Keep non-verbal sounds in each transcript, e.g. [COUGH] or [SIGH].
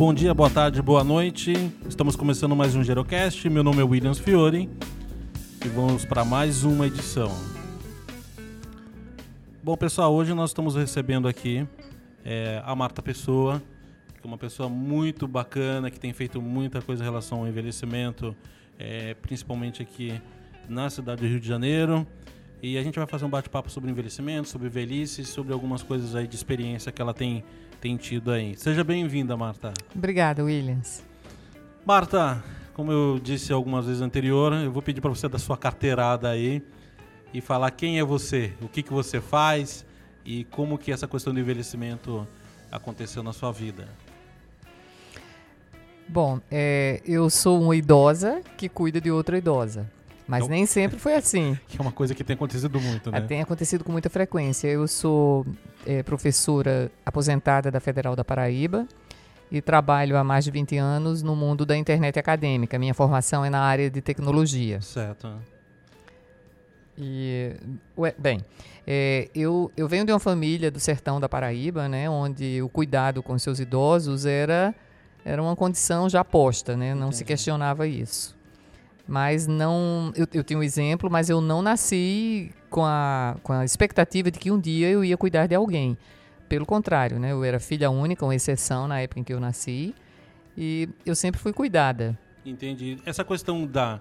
Bom dia, boa tarde, boa noite. Estamos começando mais um Gerocast. Meu nome é Williams Fiore e vamos para mais uma edição. Bom, pessoal, hoje nós estamos recebendo aqui é, a Marta Pessoa, que é uma pessoa muito bacana, que tem feito muita coisa em relação ao envelhecimento, é, principalmente aqui na cidade do Rio de Janeiro. E a gente vai fazer um bate-papo sobre envelhecimento, sobre velhice, sobre algumas coisas aí de experiência que ela tem, tem tido aí. Seja bem-vinda, Marta. Obrigada, Williams. Marta, como eu disse algumas vezes anterior, eu vou pedir para você dar sua carteirada aí e falar quem é você, o que, que você faz e como que essa questão do envelhecimento aconteceu na sua vida. Bom, é, eu sou uma idosa que cuida de outra idosa. Mas então, nem sempre foi assim. [LAUGHS] Que é uma coisa que tem acontecido muito, né? Tem acontecido com muita frequência. Eu sou é, professora aposentada da Federal da Paraíba e trabalho há mais de 20 anos no mundo da internet acadêmica. Minha formação é na área de tecnologia. Certo. E, ué, bem, é, eu, eu venho de uma família do sertão da Paraíba, né, onde o cuidado com seus idosos era, era uma condição já posta, né, não Entendi. se questionava isso. Mas não. Eu, eu tenho um exemplo, mas eu não nasci com a, com a expectativa de que um dia eu ia cuidar de alguém. Pelo contrário, né? Eu era filha única, uma exceção na época em que eu nasci. E eu sempre fui cuidada. Entendi. Essa questão da,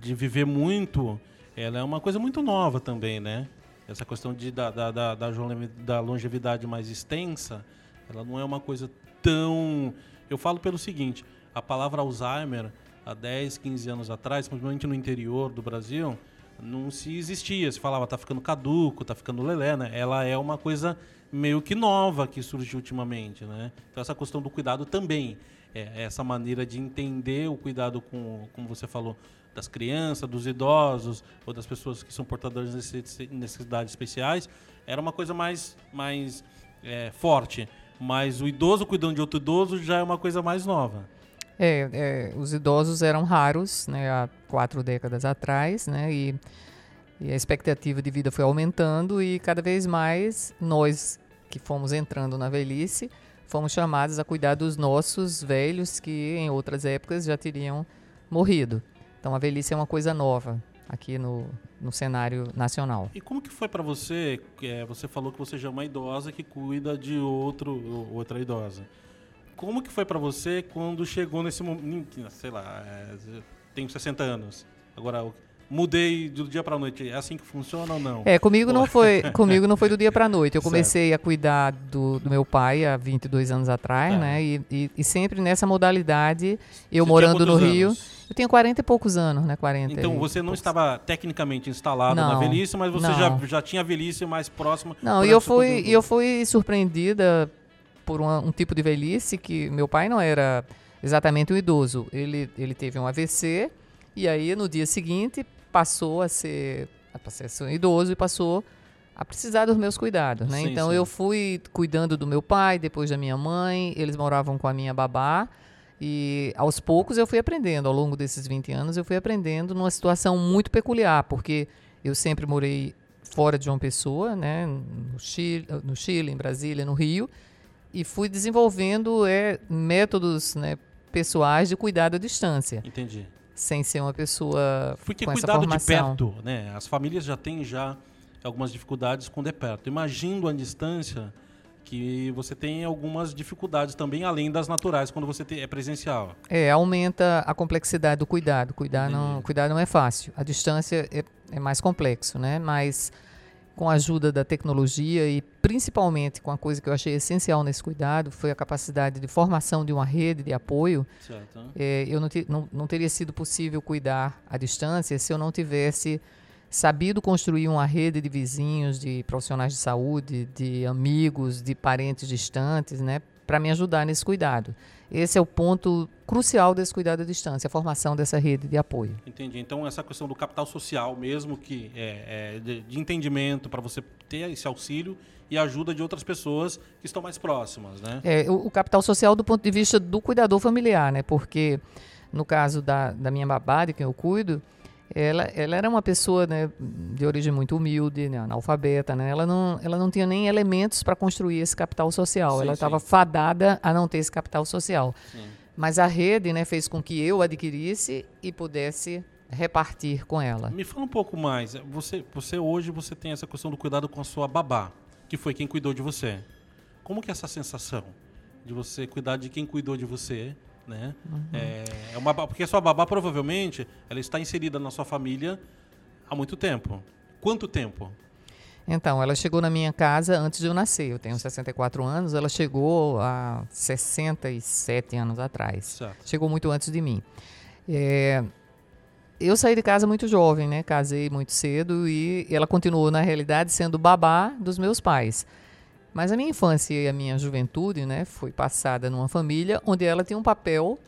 de viver muito, ela é uma coisa muito nova também, né? Essa questão de, da, da, da, da longevidade mais extensa, ela não é uma coisa tão. Eu falo pelo seguinte: a palavra Alzheimer há 10, 15 anos atrás, principalmente no interior do Brasil, não se existia. Se falava, tá ficando caduco, tá ficando lelé, né? Ela é uma coisa meio que nova que surgiu ultimamente, né? Então essa questão do cuidado também, é essa maneira de entender o cuidado com, como você falou, das crianças, dos idosos ou das pessoas que são portadoras de necessidades especiais, era uma coisa mais, mais é, forte. Mas o idoso cuidando de outro idoso já é uma coisa mais nova. É, é, os idosos eram raros, né, há quatro décadas atrás, né, e, e, a expectativa de vida foi aumentando e cada vez mais nós que fomos entrando na velhice fomos chamados a cuidar dos nossos velhos que em outras épocas já teriam morrido. Então a velhice é uma coisa nova aqui no, no cenário nacional. E como que foi para você? É, você falou que você já é uma idosa que cuida de outro outra idosa como que foi para você quando chegou nesse momento, sei lá, é, tenho 60 anos, agora mudei do dia para noite, é assim que funciona ou não? É, comigo não foi, [LAUGHS] comigo não foi do dia para noite. Eu comecei certo. a cuidar do, do, meu pai há 22 anos atrás, tá. né? E, e, e, sempre nessa modalidade, eu você morando no Rio. Anos? Eu tenho 40 e poucos anos, né? 40 Então você não poucos. estava tecnicamente instalado não, na velhice, mas você já, já tinha a velhice mais próxima. Não, e eu fui, eu fui surpreendida por uma, um tipo de velhice que meu pai não era exatamente um idoso. Ele, ele teve um AVC e aí no dia seguinte passou a ser, a ser um idoso e passou a precisar dos meus cuidados, né? Sim, então sim. eu fui cuidando do meu pai, depois da minha mãe, eles moravam com a minha babá e aos poucos eu fui aprendendo, ao longo desses 20 anos eu fui aprendendo numa situação muito peculiar, porque eu sempre morei fora de uma pessoa, né, no Chile, no Chile, em Brasília, no Rio, e fui desenvolvendo é, métodos né, pessoais de cuidado à distância. Entendi. Sem ser uma pessoa Porque com cuidado de perto, né? As famílias já têm já algumas dificuldades com de perto. Imagino a distância que você tem algumas dificuldades também, além das naturais, quando você é presencial. É, aumenta a complexidade do cuidado. Cuidar não, cuidar não é fácil. A distância é, é mais complexo, né? Mas com a ajuda da tecnologia e principalmente com a coisa que eu achei essencial nesse cuidado foi a capacidade de formação de uma rede de apoio. É, eu não, te, não, não teria sido possível cuidar à distância se eu não tivesse sabido construir uma rede de vizinhos, de profissionais de saúde, de amigos, de parentes distantes, né, para me ajudar nesse cuidado. Esse é o ponto crucial desse cuidado à distância, a formação dessa rede de apoio. Entendi. Então, essa questão do capital social mesmo, que é, é de, de entendimento para você ter esse auxílio e ajuda de outras pessoas que estão mais próximas, né? É, o, o capital social do ponto de vista do cuidador familiar, né? Porque no caso da, da minha babá, de quem eu cuido, ela, ela era uma pessoa né, de origem muito humilde, né, analfabeta, né? Ela não, ela não tinha nem elementos para construir esse capital social. Sim, ela estava fadada a não ter esse capital social. Sim. Mas a rede né, fez com que eu adquirisse e pudesse repartir com ela. Me fala um pouco mais. Você, você hoje você tem essa questão do cuidado com a sua babá, que foi quem cuidou de você. Como que é essa sensação de você cuidar de quem cuidou de você, né? É, é uma, porque a sua babá provavelmente ela está inserida na sua família há muito tempo. Quanto tempo? Então, ela chegou na minha casa antes de eu nascer. Eu tenho 64 anos, ela chegou há 67 anos atrás. Certo. Chegou muito antes de mim. É, eu saí de casa muito jovem, né? Casei muito cedo e ela continuou, na realidade, sendo babá dos meus pais. Mas a minha infância e a minha juventude, né, foi passada numa família onde ela tinha um papel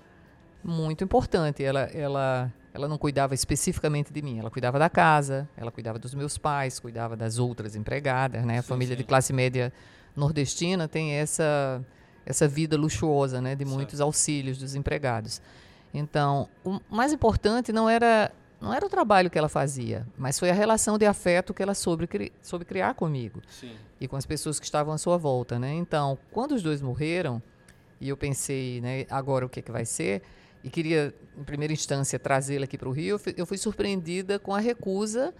muito importante. Ela, ela, ela não cuidava especificamente de mim, ela cuidava da casa, ela cuidava dos meus pais, cuidava das outras empregadas, né? A Sim, família sim. de classe média nordestina tem essa essa vida luxuosa, né, de Certo. muitos auxílios dos empregados. Então, o mais importante não era não era o trabalho que ela fazia, mas foi a relação de afeto que ela soube, soube criar comigo Sim. E com as pessoas que estavam à sua volta, né? Então, quando os dois morreram, e eu pensei, né, agora o que, é que vai ser, e queria, em primeira instância, trazê-la aqui para o Rio, eu fui- surpreendida com a recusa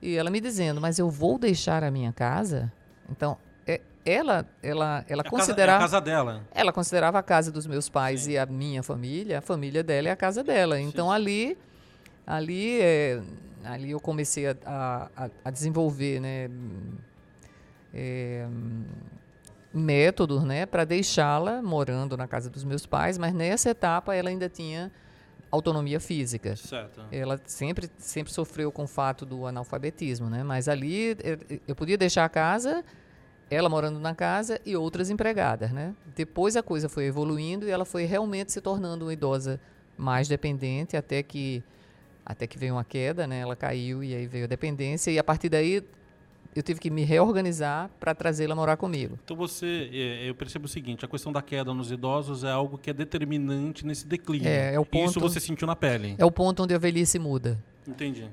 e ela me dizendo, mas eu vou deixar a minha casa? Então, é- ela, ela, ela É a casa, é a considerava... casa dela. Ela considerava a casa dos meus pais Sim. e a minha família, a família dela é a casa dela. Então sim. ali, ali, é, ali eu comecei a- a- a desenvolver, né, é, métodos, né, para deixá-la morando na casa dos meus pais. Mas nessa etapa ela ainda tinha autonomia física. Certo. Ela sempre, sempre sofreu com o fato do analfabetismo, né? Mas ali eu, eu podia deixar a casa, ela morando na casa e outras empregadas, né? Depois a coisa foi evoluindo e ela foi realmente se tornando uma idosa mais dependente até que até que veio uma queda, né? Ela caiu e aí veio a dependência e a partir daí eu tive que me reorganizar para trazê-la morar comigo. Então você, é, eu percebo o seguinte, a questão da queda nos idosos é algo que é determinante nesse declínio. É, é o E Isso ponto- você sentiu na pele. É o ponto onde a velhice muda. Entendi.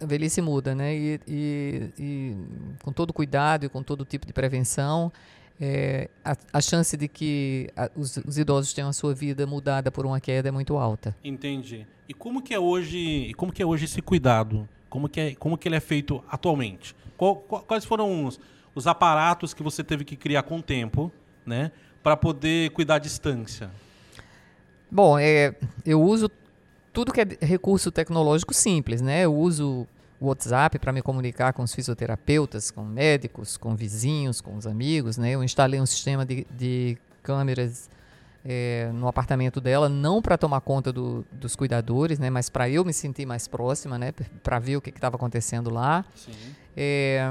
A velhice muda, né? E, e- e com todo cuidado e com todo tipo de prevenção, é, a, a chance de que a- os, os idosos tenham a sua vida mudada por uma queda é muito alta. Entendi. E como que é hoje, como que é hoje esse cuidado? Como que, é, como que ele é feito atualmente? Quais foram os, os aparatos que você teve que criar com o tempo, né, para poder cuidar à distância? Bom, é, eu uso tudo que é recurso tecnológico simples, né? Eu uso o WhatsApp para me comunicar com os fisioterapeutas, com médicos, com vizinhos, com os amigos, né? Eu instalei um sistema de, de câmeras é, no apartamento dela, não para tomar conta do- dos cuidadores, né? Mas para eu me sentir mais próxima, né? Para ver o que estava acontecendo lá. É,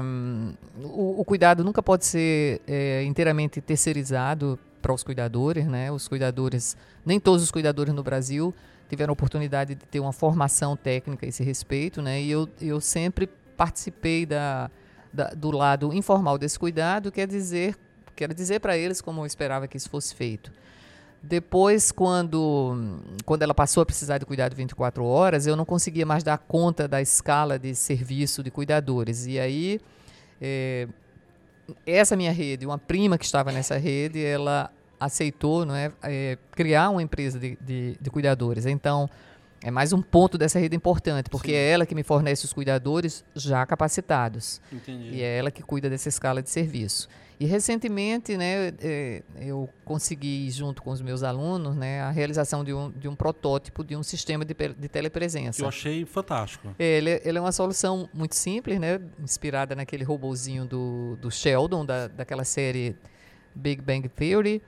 o, o cuidado nunca pode ser é, inteiramente terceirizado para os cuidadores, né? Os cuidadores, nem todos os cuidadores no Brasil tiveram oportunidade de ter uma formação técnica a esse respeito, né? E eu, eu sempre participei da, da- do lado informal desse cuidado, quer dizer, quero dizer para eles como eu esperava que isso fosse feito. Depois, quando, quando ela passou a precisar de cuidado 24 horas, eu não conseguia mais dar conta da escala de serviço de cuidadores. E aí, eh, essa minha rede, uma prima que estava nessa rede, ela aceitou não é, eh, criar uma empresa de, de, de cuidadores. Então, é mais um ponto dessa rede importante, porque Sim. é ela que me fornece os cuidadores já capacitados. Entendi. E é ela que cuida dessa escala de serviço. E recentemente, né, eh, eu consegui, junto com os meus alunos, né, a realização de um, de um protótipo de um sistema de, de telepresença. Que eu achei fantástico. Ele, ele é uma solução muito simples, né, inspirada naquele robozinho do, do Sheldon, da, daquela série Big Bang Theory.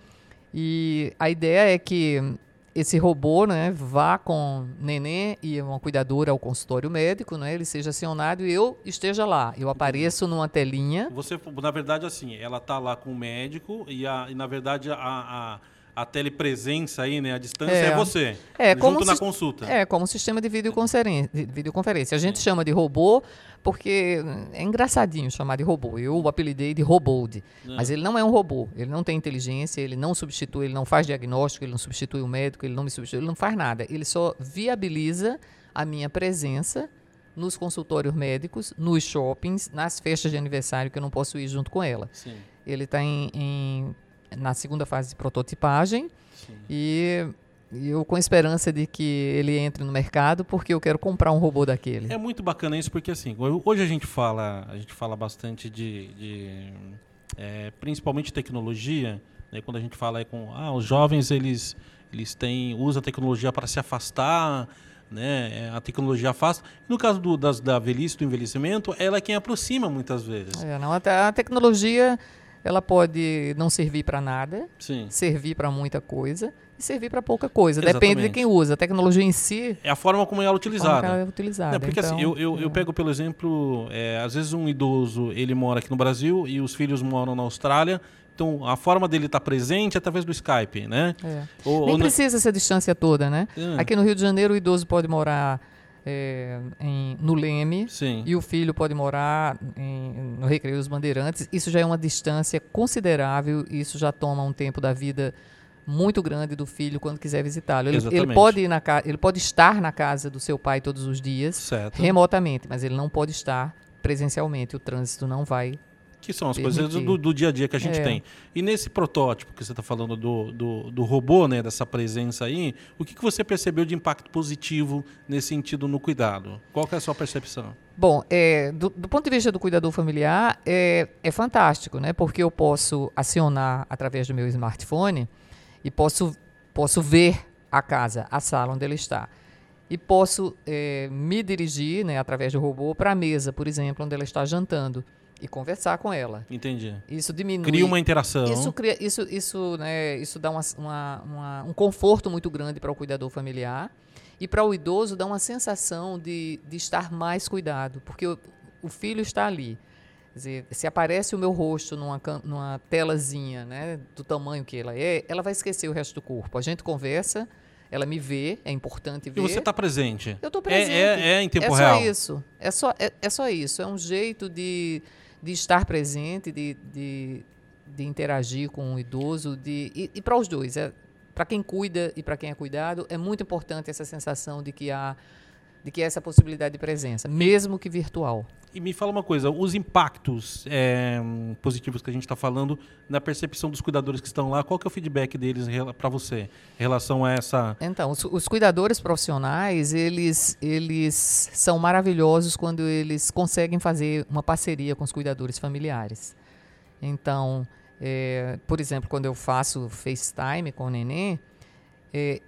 E a ideia é que esse robô né, vá com neném e uma cuidadora ao consultório médico, né, ele seja acionado e eu esteja lá. Eu apareço numa telinha. Você, na verdade, assim, ela tá lá com o médico e, a, e na verdade, a, a, a telepresença aí, né, a distância é, É. você. É, junto como na consulta. É, como sistema de videoconferência. de videoconferência. A gente chama de robô porque é engraçadinho chamar de robô. Eu o apelidei de Robold. Mas ele não é um robô. Ele não tem inteligência, ele não substitui, ele não faz diagnóstico, ele não substitui o médico, ele não me substitui, ele não faz nada. Ele só viabiliza a minha presença nos consultórios médicos, nos shoppings, nas festas de aniversário que eu não posso ir junto com ela. Sim, Ele está em, em- na segunda fase de prototipagem sim. e eu com esperança de que ele entre no mercado porque eu quero comprar um robô daquele. É muito bacana isso porque assim, ho- hoje a gente fala, a gente fala bastante de, de, é, principalmente tecnologia, né? Quando a gente fala aí com, ah, os jovens eles eles têm usam a tecnologia para se afastar, né? é, A tecnologia afasta. No caso do, das, da velhice, do envelhecimento, ela é quem aproxima muitas vezes. É, não, a tecnologia ela pode não servir para nada, Sim. servir para muita coisa e servir para pouca coisa. Depende de Exatamente. quem usa. A tecnologia em si, É a forma como ela é utilizada. ela é utilizada. Não, porque assim, Então, eu, eu, eu é. pego pelo exemplo, é, às vezes um idoso ele mora aqui no Brasil e os filhos moram na Austrália, então a forma dele estar presente é através do Skype, né? É. Ou, Nem ou na- precisa essa distância toda, né? É, Aqui no Rio de Janeiro, o idoso pode morar é, em- no Leme Sim, e o filho pode morar em- no Recreio dos Bandeirantes. Isso já é uma distância considerável e isso já toma um tempo da vida muito grande do filho quando quiser visitá-lo. Ele, ele pode ir na ca- ele pode estar na casa do seu pai todos os dias, certo. remotamente, mas ele não pode estar presencialmente. O trânsito não vai. Que são as permitir. coisas do, do dia a dia que a gente É. tem. E nesse protótipo que você está falando do, do, do robô, né, dessa presença aí, o que, que você percebeu de impacto positivo nesse sentido no cuidado? Qual que é a sua percepção? Bom, é, do, do ponto de vista do cuidador familiar, é, é fantástico, né? Porque eu posso acionar através do meu smartphone e posso, posso ver a casa, a sala onde ele está. E posso é, me dirigir, né, através do robô, para a mesa, por exemplo, onde ela está jantando e conversar com ela. Entendi. Isso diminui. Cria uma interação. Isso, cria, isso, isso, né, isso dá uma, uma- uma- um conforto muito grande para o cuidador familiar e para o idoso dá uma sensação de, de estar mais cuidado, porque o, o filho está ali. Quer dizer, se aparece o meu rosto numa, numa telazinha né, do tamanho que ela é, ela vai esquecer o resto do corpo. A gente conversa, ela me vê, é importante ver. E você está presente. Eu estou É, presente. é, é em tempo é real. só isso. É só, é, é só isso. É um jeito de, de estar presente, de, de, de interagir com o idoso. De, e e para os dois, é, para quem cuida e para quem é cuidado, é muito importante essa sensação de que há de que há essa possibilidade de presença, mesmo que virtual. E me fala uma coisa, os impactos é, positivos que a gente está falando na percepção dos cuidadores que estão lá, qual que é o feedback deles para você em relação a essa... Então, os, os cuidadores profissionais, eles, eles são maravilhosos quando eles conseguem fazer uma parceria com os cuidadores familiares. Então, é, por exemplo, quando eu faço FaceTime com o neném, é,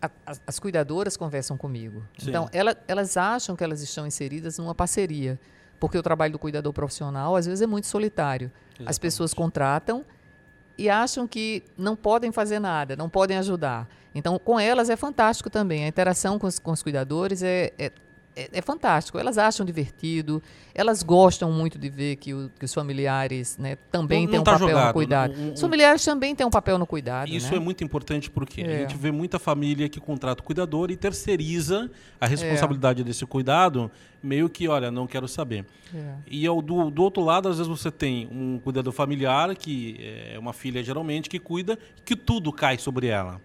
a- as, as cuidadoras conversam comigo. Sim. Então, ela- elas acham que elas estão inseridas numa parceria, porque o trabalho do cuidador profissional, às vezes, é muito solitário. As pessoas contratam e acham que não podem fazer nada, não podem ajudar. Então, com elas é fantástico também. A interação com os, com os cuidadores é, é, é, é fantástico. Elas acham divertido, elas gostam muito de ver que, o- que os familiares né, também Não- têm não um tá papel jogado. no cuidado. Um- Os familiares também têm um papel no cuidado. Isso né? é muito importante porque a É. gente vê muita família que contrata o cuidador e terceiriza É. a responsabilidade desse cuidado, meio que, olha, não quero saber. É. E ao, do, do outro lado, às vezes você tem um cuidador familiar, que é uma filha geralmente, que cuida, que tudo cai sobre ela.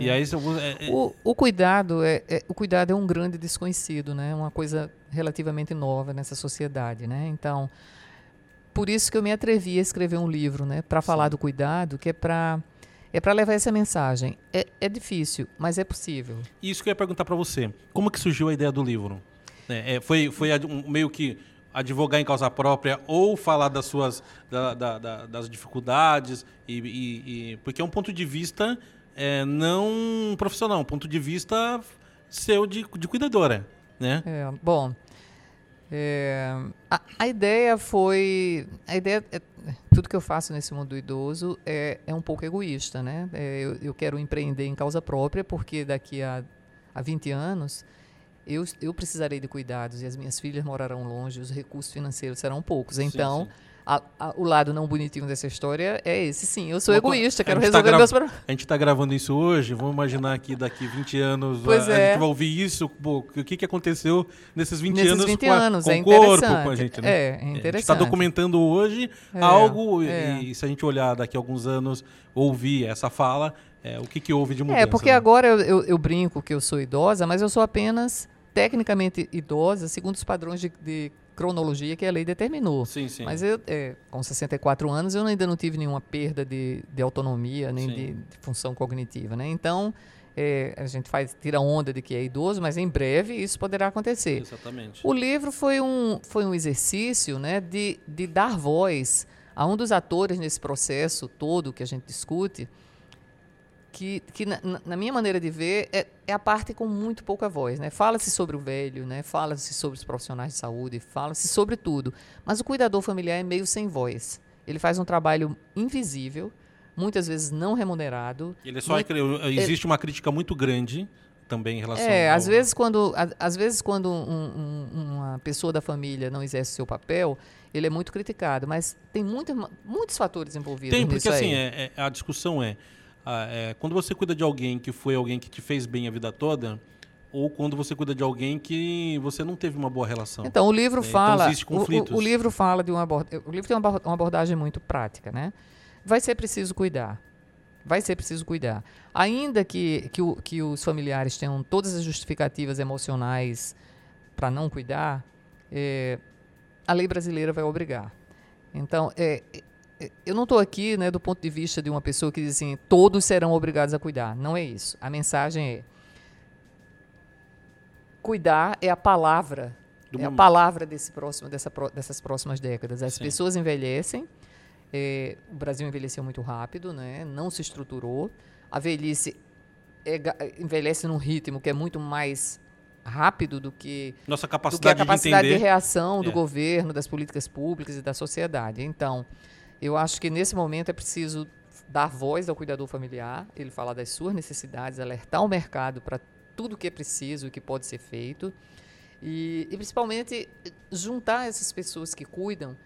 E aí você... é- é- O, o cuidado é, é- o cuidado é um grande desconhecido, né? Uma coisa relativamente nova nessa sociedade, né? Então, por isso que eu me atrevi a escrever um livro, né? Para falar do cuidado, que é para é para levar essa mensagem. É, é difícil, mas é possível. Isso que eu ia perguntar para você. Como que surgiu a ideia do livro? É, é, foi foi um- meio que advogar em causa própria ou falar das suas da- da- da- das dificuldades e, e- e- porque é um ponto de vista é, não profissional, um ponto de vista seu de, de cuidadora, né? É, bom, é, a, a ideia foi. A ideia. é- tudo que eu faço nesse mundo do idoso é, é um pouco egoísta, né? É, eu, eu quero empreender em causa própria, porque daqui a, a 20 anos eu, eu precisarei de cuidados e as minhas filhas morarão longe, os recursos financeiros serão poucos. Sim, Então, sim. A- a- o lado não bonitinho dessa história é esse, sim. Eu sou Uma egoísta, a quero tá resolver gra- meus problemas. A gente está gravando isso hoje, vamos imaginar que daqui 20 anos Pois a, a é. gente vai ouvir isso, pô, o que, que aconteceu nesses 20 Nesses anos 20 com, a- anos, com é o corpo, interessante. com a gente, né? É, é A gente está interessante. documentando hoje É, algo, é. e, se a gente olhar daqui a alguns anos, ouvir essa fala, é, o que, que houve de mudança. É, porque né? agora eu, eu, eu brinco que eu sou idosa, mas eu sou apenas tecnicamente idosa, segundo os padrões de, de cronologia que a lei determinou. Sim, sim. Mas eu, é, com 64 anos, eu ainda não tive nenhuma perda de, de autonomia, nem de, de, função cognitiva. Né? Então, é, a gente faz, tira onda de que é idoso, mas em breve isso poderá acontecer. Exatamente. O livro foi um, foi um exercício né, de, de dar voz a um dos atores nesse processo todo que a gente discute, que, que na, na, minha maneira de ver, é, é, a parte com muito pouca voz. Né? Fala-se sobre o velho, né? fala-se sobre os profissionais de saúde, fala-se sobre tudo. Mas o cuidador familiar é meio sem voz. Ele faz um trabalho invisível, muitas vezes não remunerado. Ele é só muito, existe uma crítica muito grande também em relação é ao... às vezes quando às vezes quando um, um, uma pessoa da família não exerce seu papel ele é muito criticado mas tem muito, muitos fatores envolvidos tem porque assim é, é, a discussão é ah, é, quando você cuida de alguém que foi alguém que te fez bem a vida toda, ou quando você cuida de alguém que você não teve uma boa relação. Então o livro é, então fala, então. O, o, o, livro fala de uma o livro tem uma, uma abordagem muito prática, né? Vai ser preciso cuidar, vai ser preciso cuidar, ainda que que, o, que os familiares tenham todas as justificativas emocionais para não cuidar, é, a lei brasileira vai obrigar. Então, é, eu não estou aqui né, do ponto de vista de uma pessoa que diz assim, todos serão obrigados a cuidar. Não é isso. A mensagem é cuidar é a palavra, do é a palavra desse próximo, dessa, dessas próximas décadas. As Sim. pessoas envelhecem, é, o Brasil envelheceu muito rápido, né, não se estruturou. A velhice é, envelhece num ritmo que é muito mais rápido do que, Nossa capacidade, que a capacidade de, de reação do é. governo, das políticas públicas e da sociedade. Então, eu acho que nesse momento é preciso dar voz ao cuidador familiar, ele falar das suas necessidades, alertar o mercado para tudo o que é preciso e que pode ser feito. E, e principalmente juntar essas pessoas que cuidam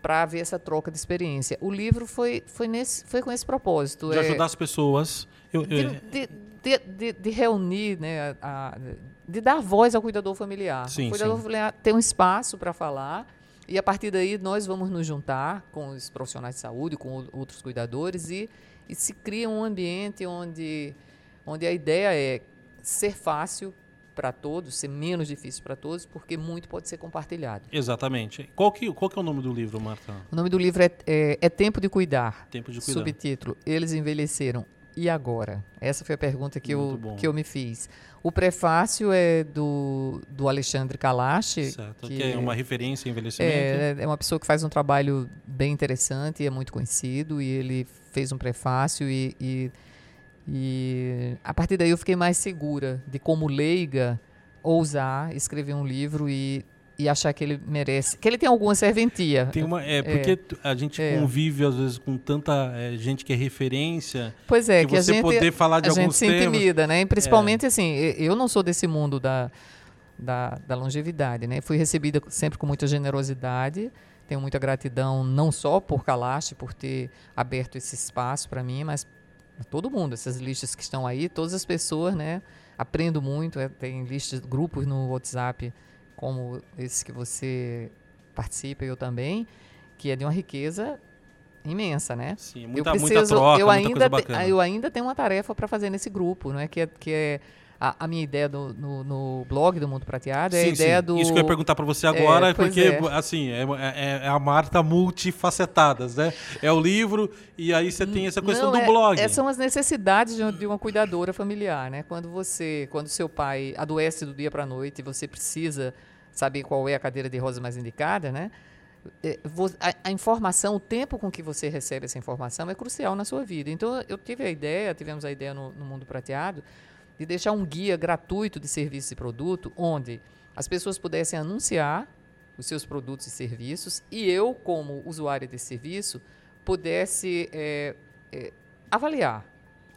para haver essa troca de experiência. O livro foi, foi, nesse, foi com esse propósito. De é, ajudar as pessoas. Eu, eu... De, de, de, de, reunir, né, a, a, de dar voz ao cuidador familiar. Sim, o cuidador sim. familiar tem um espaço para falar e a partir daí nós vamos nos juntar com os profissionais de saúde, com outros cuidadores e, e se cria um ambiente onde, onde a ideia é ser fácil para todos, ser menos difícil para todos, porque muito pode ser compartilhado. Exatamente. Qual que, qual que é o nome do livro, Marta? O nome do livro é, é, é Tempo de Cuidar. Tempo de Cuidar. Subtítulo, Eles Envelheceram. E agora? Essa foi a pergunta que, eu, que eu me fiz. O prefácio é do, do Alexandre Kalash. Certo, que, que é uma referência em envelhecimento. É, é uma pessoa que faz um trabalho bem interessante e é muito conhecido. E ele fez um prefácio e, e, e a partir daí eu fiquei mais segura de como leiga ousar escrever um livro e e achar que ele merece, que ele tem alguma serventia. Tem uma, é, porque é, a gente é. convive às vezes com tanta é, gente que é referência. Pois é, que, que você gente, poder falar de a alguns gente se intimida, né? E principalmente assim, eu não sou desse mundo da, da, da longevidade, né? Fui recebida sempre com muita generosidade. Tenho muita gratidão não só por Kalash, por ter aberto esse espaço para mim, mas para todo mundo, essas listas que estão aí, todas as pessoas, né? Aprendo muito, é, tem listas, grupos no WhatsApp como esse que você participa eu também, que é de uma riqueza imensa, né? Sim, muita, eu preciso, muita troca, eu ainda, eu ainda tenho uma tarefa para fazer nesse grupo, não é que é, que é a, a, minha ideia do, no, no, blog do Mundo Prateado é sim, a ideia sim. do. Isso que eu ia perguntar para você agora, é, porque, é. assim, é, é, é, a Marta multifacetadas, né? É o livro e aí você tem essa questão Não, do blog. É, são as necessidades de, de uma cuidadora familiar, né? Quando você, quando seu pai adoece do dia para a noite e você precisa saber qual é a cadeira de rosa mais indicada, né? É, a, a, informação, o tempo com que você recebe essa informação é crucial na sua vida. Então, eu tive a ideia, tivemos a ideia no, no Mundo Prateado, de deixar um guia gratuito de serviço e produto, onde as pessoas pudessem anunciar os seus produtos e serviços e eu, como usuário desse serviço, pudesse é, é, avaliar.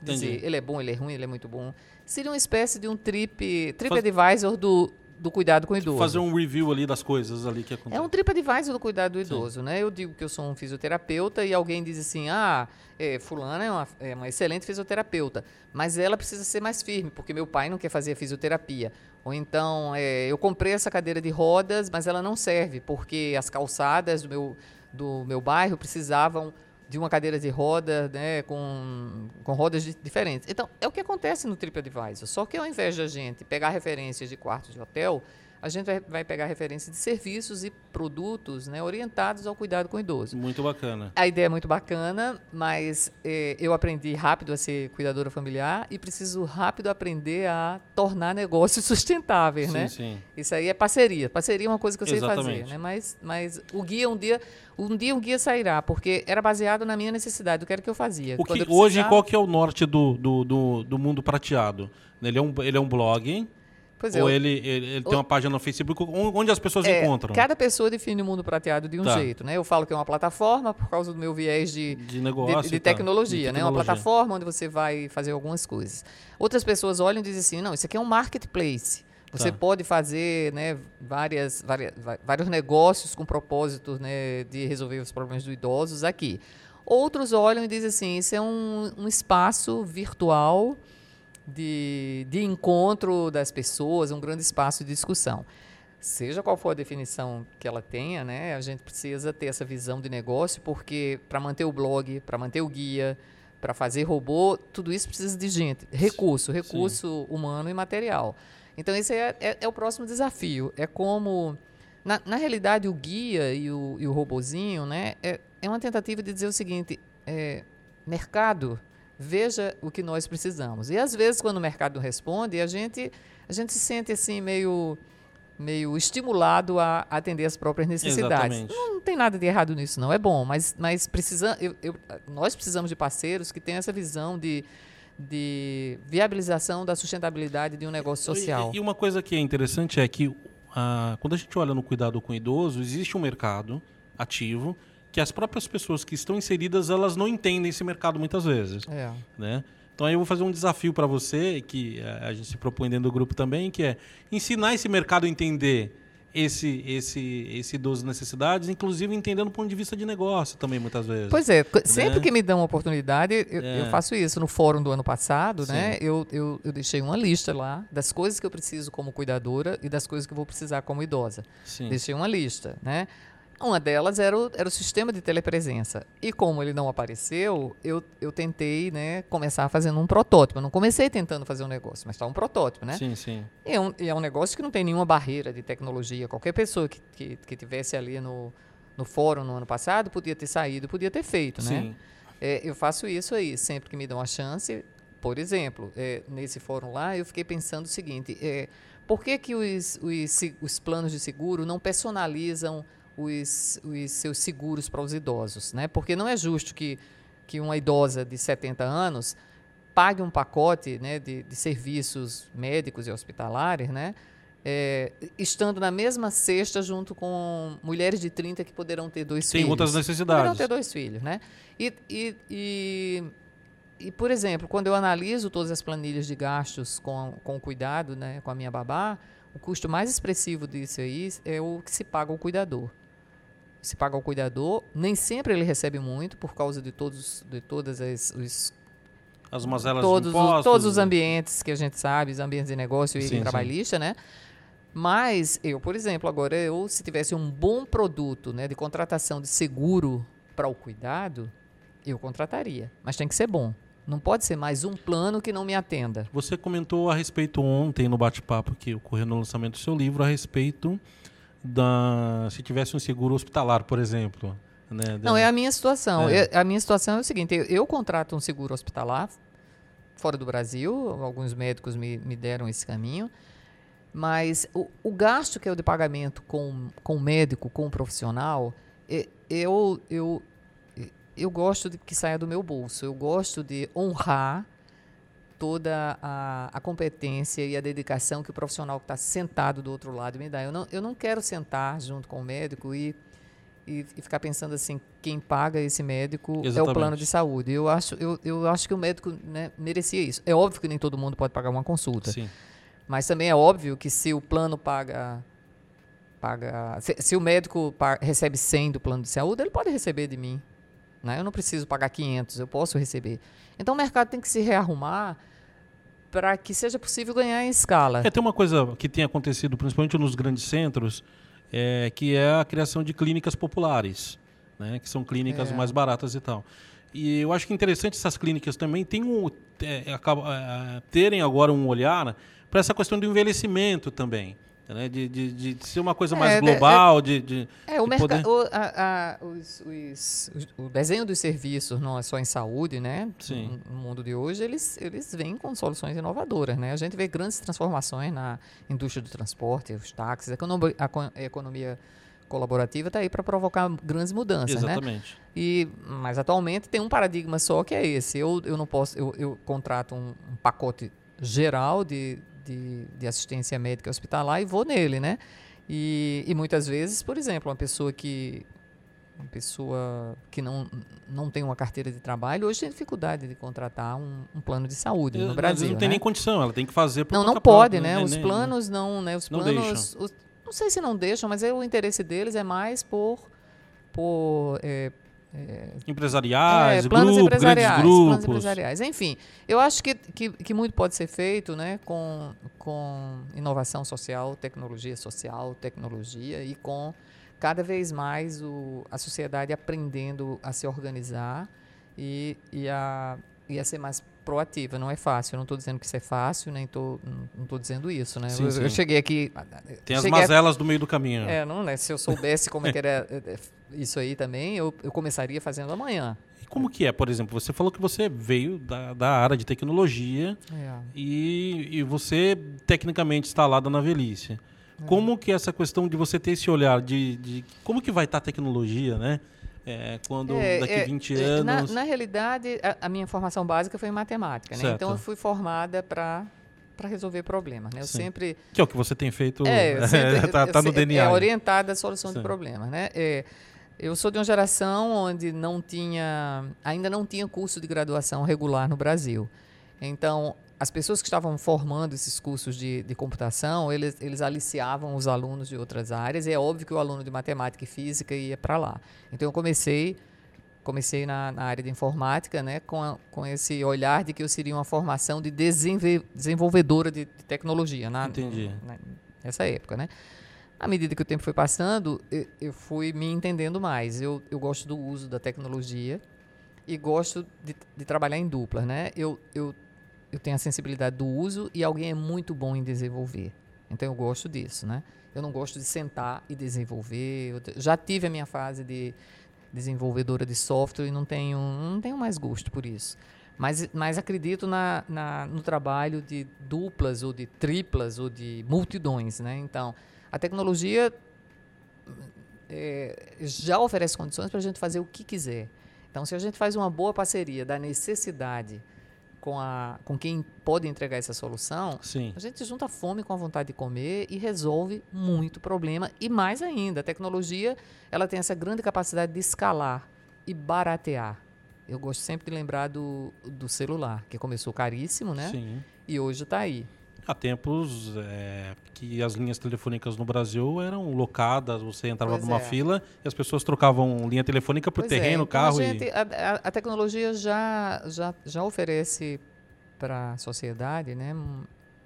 Dizer, Entendi. ele é bom, ele é ruim, ele é muito bom. Seria uma espécie de um trip, advisor do, do cuidado com o idoso. Fazer um review ali das coisas ali que acontecem. É um TripAdvisor do cuidado do idoso, Sim. né? Eu digo que eu sou um fisioterapeuta e alguém diz assim, ah, é, fulana é uma, é uma excelente fisioterapeuta, mas ela precisa ser mais firme, porque meu pai não quer fazer fisioterapia. Ou então, é, eu comprei essa cadeira de rodas, mas ela não serve, porque as calçadas do meu, do meu bairro precisavam de uma cadeira de roda, né, com, com rodas de, diferentes. Então, é o que acontece no TripAdvisor. Só que ao invés de a gente pegar referências de quartos de hotel, a gente vai, vai pegar referência de serviços e produtos né, orientados ao cuidado com o idoso. Muito bacana. A ideia é muito bacana, mas eh, eu aprendi rápido a ser cuidadora familiar e preciso rápido aprender a tornar negócios [LAUGHS] sustentáveis, sim, né? Sim. Isso aí é parceria. Parceria é uma coisa que eu sei Exatamente. fazer, né? Mas, mas o guia um dia, um dia o guia sairá, porque era baseado na minha necessidade, do que era que eu fazia. O que, eu hoje, precisava- qual que é o norte do, do, do, do mundo prateado? Ele é um, ele é um blog, Pois é, ou ele, ele, ele tem o- uma página no Facebook on- onde as pessoas É, encontram? Cada pessoa define o mundo prateado de um Tá. jeito, né? Eu falo que é uma plataforma por causa do meu viés de, De negócio de, de tecnologia, De né? Uma tecnologia. plataforma onde você vai fazer algumas coisas. Outras pessoas olham e dizem assim, não, isso aqui é um marketplace. Você Tá. pode fazer né, várias, várias, vários negócios com propósito né, de resolver os problemas dos idosos aqui. Outros olham e dizem assim, isso é um, um espaço virtual de, de encontro das pessoas, um grande espaço de discussão. Seja qual for a definição que ela tenha, né, a gente precisa ter essa visão de negócio, porque para manter o blog, para manter o guia, para fazer robô, tudo isso precisa de gente, recurso, recurso humano e material. Então, esse é, é- é o próximo desafio. É como. Na, na realidade, o guia e o, e o robozinho né, é, é uma tentativa de dizer o seguinte: é, mercado, veja o que nós precisamos. E às vezes, quando o mercado não responde, a gente, a gente se sente assim meio, meio estimulado a atender as próprias necessidades. Não, não tem nada de errado nisso, não. É bom, mas, mas precisa, eu- eu- nós precisamos de parceiros que tenham essa visão de, de viabilização da sustentabilidade de um negócio social. E, e uma coisa que é interessante é que ah, quando a gente olha no cuidado com o idoso, existe um mercado ativo que as próprias pessoas que estão inseridas elas não entendem esse mercado muitas vezes, É. né? Então aí eu vou fazer um desafio para você que eh, a gente se propõe dentro do grupo também, que é ensinar esse mercado a entender esse esse esse idoso necessidades, inclusive entendendo do ponto de vista de negócio também muitas vezes. Pois é, co- sempre Né? que me dão uma oportunidade, eu, É. eu faço isso. No fórum do ano passado, Sim. né? Eu, eu, eu deixei uma lista lá das coisas que eu preciso como cuidadora e das coisas que eu vou precisar como idosa. Sim. Deixei uma lista, né? Uma delas era o, era o sistema de telepresença. E como ele não apareceu, eu, eu tentei né, começar fazendo um protótipo. Eu não comecei tentando fazer um negócio, mas está um protótipo, né? Sim, sim. E é, um, e é um negócio que não tem nenhuma barreira de tecnologia. Qualquer pessoa que, que, que tivesse ali no, no fórum no ano passado podia ter saído, podia ter feito, né? Sim. É, eu faço isso aí, sempre que me dão a chance. Por exemplo, é, nesse fórum lá, eu fiquei pensando o seguinte: é, por que, que os, os, os planos de seguro não personalizam os, os seus seguros para os idosos? Né? Porque não é justo que, que uma idosa de 70 anos pague um pacote né, de, de serviços médicos e hospitalares, né? é, estando na mesma cesta junto com mulheres de 30 que poderão ter dois Tem filhos. outras Poderão necessidades. ter dois filhos, né? E, e, e, e, por exemplo, quando eu analiso todas as planilhas de gastos com, com cuidado, né, com a minha babá, o custo mais expressivo disso aí é o que se paga ao cuidador. Se paga ao cuidador, nem sempre ele recebe muito por causa de todos, de todas as os, As mazelas todos, de os, impostos. todos os ambientes que a gente sabe, os ambientes de negócio e Sim, sim. trabalhista, né? Mas eu, por exemplo, agora eu se tivesse um bom produto, né, de contratação de seguro para o cuidado, eu contrataria, mas tem que ser bom. Não pode ser mais um plano que não me atenda. Você comentou a respeito ontem no bate-papo que ocorreu no lançamento do seu livro a respeito da se tivesse um seguro hospitalar, por exemplo, né? Não, é a minha situação. É. Eu- a minha situação é o seguinte: eu, eu contrato um seguro hospitalar fora do Brasil, alguns médicos me, me deram esse caminho, mas o, o gasto que é o de pagamento com, com o médico, com o profissional, é- eu, eu, eu gosto de que saia do meu bolso. Eu gosto de honrar toda a, a competência e a dedicação que o profissional que está sentado do outro lado me dá. Eu não, eu não quero sentar junto com o médico e, e, e ficar pensando assim, quem paga esse médico é o Exatamente. plano de saúde. Eu acho, eu, eu acho que o médico né, merecia isso. É óbvio que nem todo mundo pode pagar uma consulta. Sim. Mas também é óbvio que se o plano paga. paga se, se o médico recebe 100 do plano de saúde, ele pode receber de mim. Né? Eu não preciso pagar 500, eu posso receber. Então o mercado tem que se rearrumar para que seja possível ganhar em escala. É, tem uma coisa que tem acontecido, principalmente nos grandes centros, é, que é a criação de clínicas populares. né? Que são clínicas é. mais baratas e tal. E eu acho que é interessante essas clínicas também tem um, é, é, terem agora um olhar para essa questão do envelhecimento também. Né? De, de, de, ser uma coisa mais é, global, é, de, de, é, o, mercado, o, a, a, os, os, o desenho dos serviços, não é só em saúde, né? Sim. No, no mundo de hoje, eles, eles vêm com soluções inovadoras, né? A gente vê grandes transformações na indústria do transporte, os táxis, a economia, a economia colaborativa está aí para provocar grandes mudanças, né? Exatamente. né? E, mas atualmente tem um paradigma só que é esse. Eu, eu não posso, eu, eu contrato um, um pacote geral de, de, de, assistência médica hospitalar e vou nele, né? E, e muitas vezes, por exemplo, uma pessoa que uma pessoa que não, não tem uma carteira de trabalho hoje tem dificuldade de contratar um, um plano de saúde no Brasil. Não tem né? nem condição, ela tem que fazer por Não, não pode, né? né? Os planos não, né? Os planos, os, não sei se não deixam, mas é, o interesse deles é mais por, por é, é, empresariais, é, planos grupos, empresariais, grupos. planos empresariais. Enfim, eu acho que, que, que, muito pode ser feito né, com, com inovação social, tecnologia social, tecnologia e com cada vez mais o, a sociedade aprendendo a se organizar e, e, a, e a ser mais proativa. Não é fácil. Eu não estou dizendo que isso é fácil, nem tô, não estou dizendo isso. Né? Sim, eu, sim. eu, cheguei aqui. Tem as mazelas a, do meio do caminho. É, não, né? Se eu soubesse como é que era é, é, isso aí também, eu, eu começaria fazendo amanhã. E como que é, por exemplo? Você falou que você veio da, da área de tecnologia é. e, e você tecnicamente lá na velhice. É. Como que é essa questão de você ter esse olhar de, de como que vai estar tá a tecnologia, né? É, quando é, daqui é, 20 é, anos. Na, na realidade, a, a, minha formação básica foi em matemática, né? Então eu fui formada para para resolver problemas, né? Eu Sim. sempre que é o que você tem feito, é, está [LAUGHS] tá no DNA. É orientada à solução Sim. de problemas, né? Eu sou de uma geração onde não tinha, ainda não tinha curso de graduação regular no Brasil. Então, as pessoas que estavam formando esses cursos de, de computação, eles, eles aliciavam os alunos de outras áreas, e é óbvio que o aluno de matemática e física ia para lá. Então, eu comecei comecei na, na, área de informática, né, com, a, com esse olhar de que eu seria uma formação de desenvolvedora de, de tecnologia. Na, Entendi. Na, nessa época, né? À medida que o tempo foi passando, eu, fui me entendendo mais. Eu, eu gosto do uso da tecnologia e gosto de, de trabalhar em dupla, né? Eu, eu eu tenho a sensibilidade do uso e alguém é muito bom em desenvolver. Então eu gosto disso, né? Eu não gosto de sentar e desenvolver. Eu já tive a minha fase de desenvolvedora de software e não tenho, não tenho mais gosto por isso. Mas, mas acredito na, na, no trabalho de duplas ou de triplas ou de multidões, né? Então, a tecnologia é, já oferece condições para a gente fazer o que quiser. Então, se a gente faz uma boa parceria da necessidade com, a, com quem pode entregar essa solução, Sim. a gente junta a fome com a vontade de comer e resolve muito problema. E mais ainda, a tecnologia ela tem essa grande capacidade de escalar e baratear. Eu gosto sempre de lembrar do, do celular, que começou caríssimo, né? Sim. E hoje está aí. Há tempos é, que as linhas telefônicas no Brasil eram locadas, você entrava pois numa é. fila e as pessoas trocavam linha telefônica por pois é, terreno, é. carro. A, gente, e... a, a, tecnologia já, já, já oferece para a sociedade né,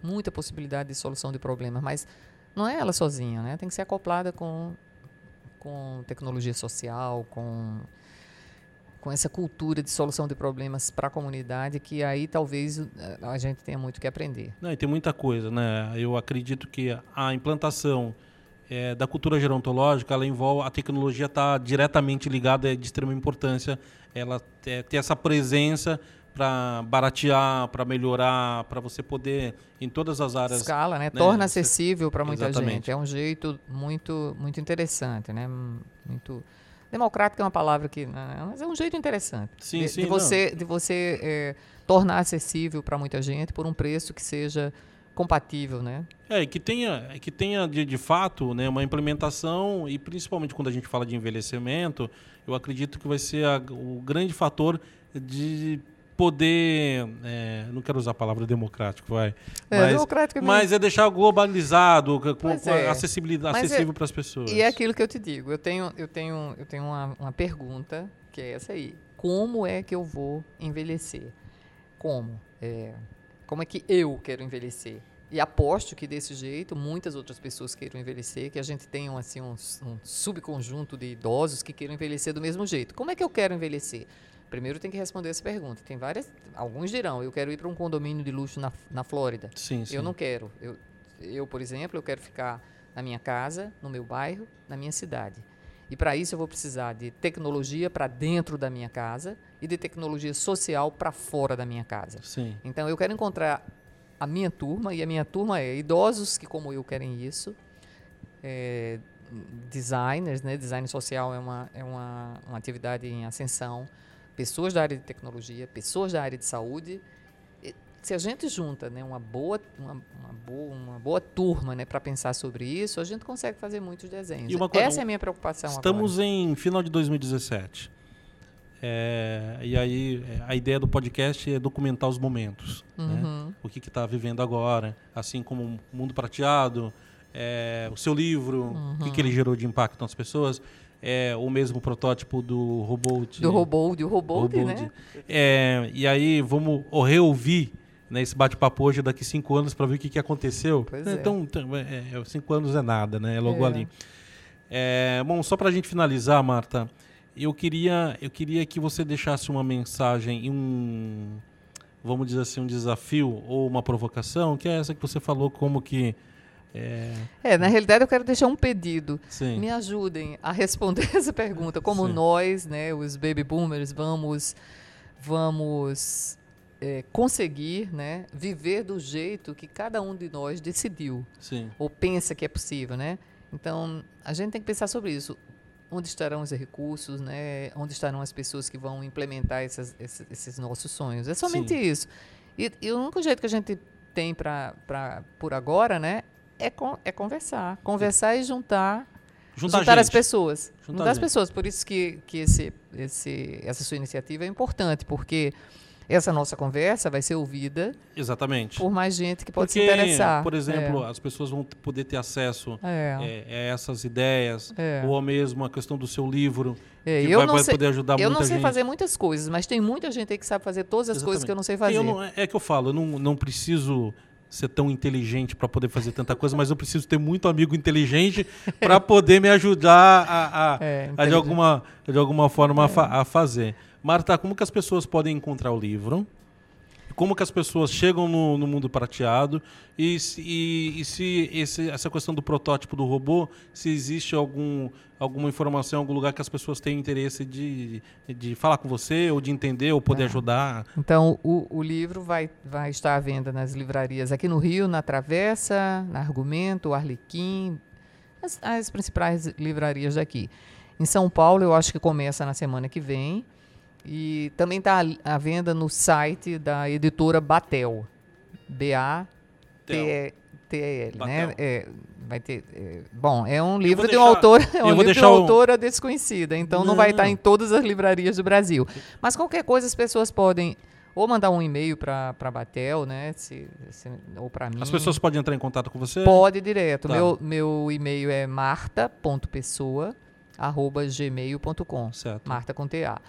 muita possibilidade de solução de problemas, mas não é ela sozinha, né? tem que ser acoplada com, com tecnologia social, com com essa cultura de solução de problemas para a comunidade, que aí talvez eh, a gente tenha muito que aprender. Não, e tem muita coisa, né? Eu acredito que a implantação é, da cultura gerontológica, ela envolve a tecnologia está diretamente ligada, é de extrema importância, ela é, ter essa presença para baratear, para melhorar, para você poder em todas as áreas. Escala, né? né? Torna acessível para muita Exatamente. gente. É um jeito muito muito interessante, né? Muito Democrático é uma palavra que. Né, mas é um jeito interessante. Sim, de, sim, de você, de você é, tornar acessível para muita gente por um preço que seja compatível, né? É, que tenha, que tenha de, de fato né, uma implementação, e principalmente quando a gente fala de envelhecimento, eu acredito que vai ser a, o grande fator de poder. É, não quero usar a palavra democrático, vai. É, mas, democrático é mas é deixar globalizado, com, com é. acessibilidade, é acessível para as pessoas. E é aquilo que eu te digo. Eu tenho, eu tenho, eu tenho uma, uma pergunta que é essa aí. Como é que eu vou envelhecer? Como? É, como é que eu quero envelhecer? E aposto que desse jeito muitas outras pessoas queiram envelhecer, que a gente tenha assim, um, um subconjunto de idosos que queiram envelhecer do mesmo jeito. Como é que eu quero envelhecer? Primeiro tem que responder essa pergunta. Tem várias. Alguns dirão, eu quero ir para um condomínio de luxo na, na Flórida. Sim, sim. Eu não quero. Eu, eu, por exemplo, eu quero ficar na minha casa, no meu bairro, na minha cidade. E para isso eu vou precisar de tecnologia para dentro da minha casa e de tecnologia social para fora da minha casa. Sim. Então eu quero encontrar a minha turma, e a minha turma é idosos que, como eu, querem isso, é, designers, né? design social é, uma, é uma, uma atividade em ascensão, pessoas da área de tecnologia, pessoas da área de saúde. Se a gente junta né, uma, boa, uma, uma boa, uma boa turma né, para pensar sobre isso, a gente consegue fazer muitos desenhos. Coisa, Essa é a minha preocupação Estamos agora. em final de 2017. É, e aí a ideia do podcast é documentar os momentos, né? Uhum. né? o que está vivendo agora, assim como o Mundo Prateado, é, o seu livro, Uhum. o que, que ele gerou de impacto nas pessoas, é, o mesmo protótipo do robô. Do robô, do robô, né? É, e aí vamos reouvir né, esse bate-papo hoje daqui cinco anos para ver o que, que aconteceu. Pois então, é. é, cinco anos é nada, né? É logo ali. É, bom, só para a gente finalizar, Marta, eu queria, eu queria que você deixasse uma mensagem, um, vamos dizer assim, um desafio ou uma provocação, que é essa que você falou, como que é... é, na realidade eu quero deixar um pedido. Sim. Me ajudem a responder [LAUGHS] essa pergunta. Como Sim. nós, né, os baby boomers, vamos, vamos é, conseguir né, viver do jeito que cada um de nós decidiu. Sim. Ou pensa que é possível, né? Então, a gente tem que pensar sobre isso. Onde estarão os recursos, né? Onde estarão as pessoas que vão implementar essas, esses, esses, nossos sonhos? É somente isso. E, e, o único jeito que a gente tem para, por agora, né? É, con, é conversar. Conversar e juntar Juntar, juntar as pessoas. Juntar, juntar as pessoas. Por isso que, que esse, esse, essa sua iniciativa é importante, porque essa nossa conversa vai ser ouvida Exatamente. por mais gente que pode Porque, se interessar. Por exemplo, é. as pessoas vão poder ter acesso é. É, a essas ideias, É. ou mesmo a questão do seu livro, É, que eu vai, não vai sei, poder ajudar eu não sei gente. fazer muitas coisas, mas tem muita gente aí que sabe fazer todas as coisas que eu não sei fazer. Não- é que eu falo, eu não, não preciso ser tão inteligente para poder fazer tanta coisa, mas eu preciso ter muito amigo inteligente para poder me ajudar a, a- É, a de, alguma, de alguma forma a, fa- a fazer. Marta, como que as pessoas podem encontrar o livro? Como que as pessoas chegam no, no mundo prateado? E, se- e, e se esse- essa questão do protótipo do robô, se existe algum, alguma informação, algum lugar que as pessoas têm interesse de, de falar com você, ou de entender, ou poder Tá. ajudar? Então, o, o livro vai, vai estar à venda nas livrarias aqui no Rio, na Travessa, na Argumento, Arlequim, as, as principais livrarias daqui. Em São Paulo, eu acho que começa na semana que vem. E também está à venda no site da editora Batel. B-A-T-E-L, né? Batel. É, vai ter, é, bom, é um livro de [LAUGHS] é eu um livro de uma autora desconhecida, então não, vai estar Não. em todas as livrarias do Brasil. Mas qualquer coisa as pessoas podem ou mandar um e-mail para a Batel, né? Se, se- ou para mim. As pessoas podem entrar em contato com você? Pode direto. Tá. Meu, meu e-mail é marta.pessoa.gmail.com. Certo. Marta com TA.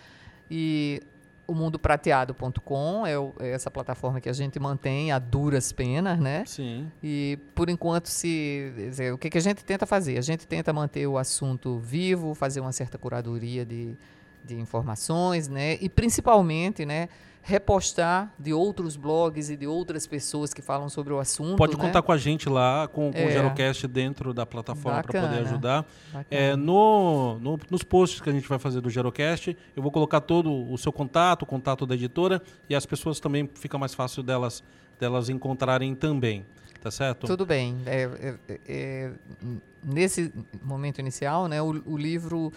E o mundoprateado.com é, o- é essa plataforma que a gente mantém a duras penas, né? Sim. E por enquanto, se dizer, o que, que a gente tenta fazer? A gente tenta manter o assunto vivo, fazer uma certa curadoria de, de informações, né? E principalmente, né? Repostar de outros blogs e de outras pessoas que falam sobre o assunto. Pode né? contar com a gente lá, com, com o É. Gerocast dentro da plataforma para poder ajudar. É, no, no- nos posts que a gente vai fazer do Gerocast, eu vou colocar todo o seu contato, o contato da editora, e as pessoas também fica mais fácil delas, delas encontrarem também. Tá certo? Tudo bem. É, é, é, é, nesse momento inicial, né, o, o livro,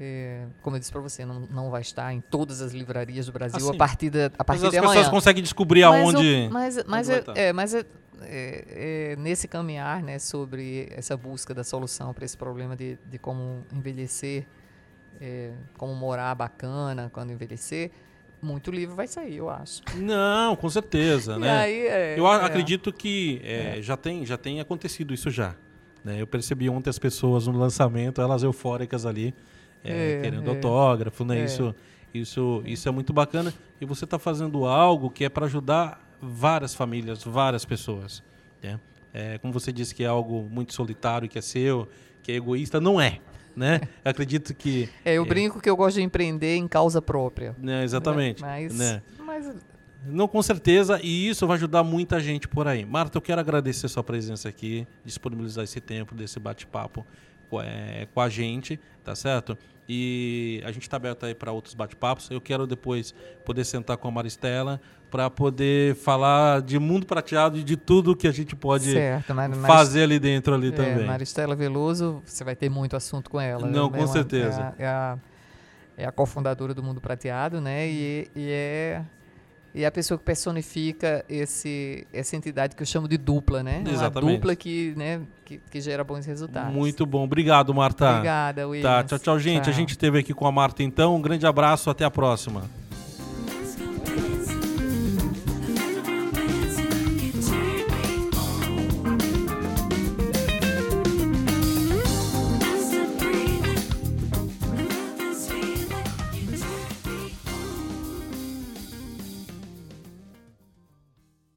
é, como eu disse para você, não, não vai estar em todas as livrarias do Brasil Ah, a partir, da, a Mas partir as de pessoas amanhã. conseguem descobrir Mas o- aonde. Mas, mas, vai é, é, mas é, é, é nesse caminhar né, sobre essa busca da solução para esse problema de, de como envelhecer, é, como morar bacana quando envelhecer, muito livro vai sair, eu acho. Não, com certeza, né? aí, é, Eu acredito que já, tem, já tem acontecido isso já. né? Eu percebi ontem as pessoas no lançamento, elas eufóricas ali, é, É, querendo é. autógrafo, né? É. Isso, isso, isso é muito bacana. E você está fazendo algo que é para ajudar várias famílias, várias pessoas. É, é, como você disse que é algo muito solitário, que é seu, que é egoísta, não é. Né? Eu acredito que. É, eu é, brinco que eu gosto de empreender em causa própria. Né, exatamente. Mas, né? mas não, com certeza, e isso vai ajudar muita gente por aí. Marta, eu quero agradecer sua presença aqui, disponibilizar esse tempo desse bate-papo é, com a gente, tá certo? E a gente está aberto aí para outros bate-papos. Eu quero depois poder sentar com a Maristela para poder falar de mundo prateado e de tudo que a gente pode certo, fazer ali dentro ali é, também. Maristela Veloso, você vai ter muito assunto com ela. Não, né? com certeza. É a, é a, é a cofundadora do Mundo Prateado, né? E, e é e a pessoa que personifica esse, essa entidade que eu chamo de dupla, né? Exatamente. Uma dupla que, né, que, que, gera bons resultados. Muito bom. Obrigado, Marta. Obrigada, Williams. Tá, tchau, tchau, gente. Tchau. A gente esteve aqui com a Marta, então. Um grande abraço. Até a próxima.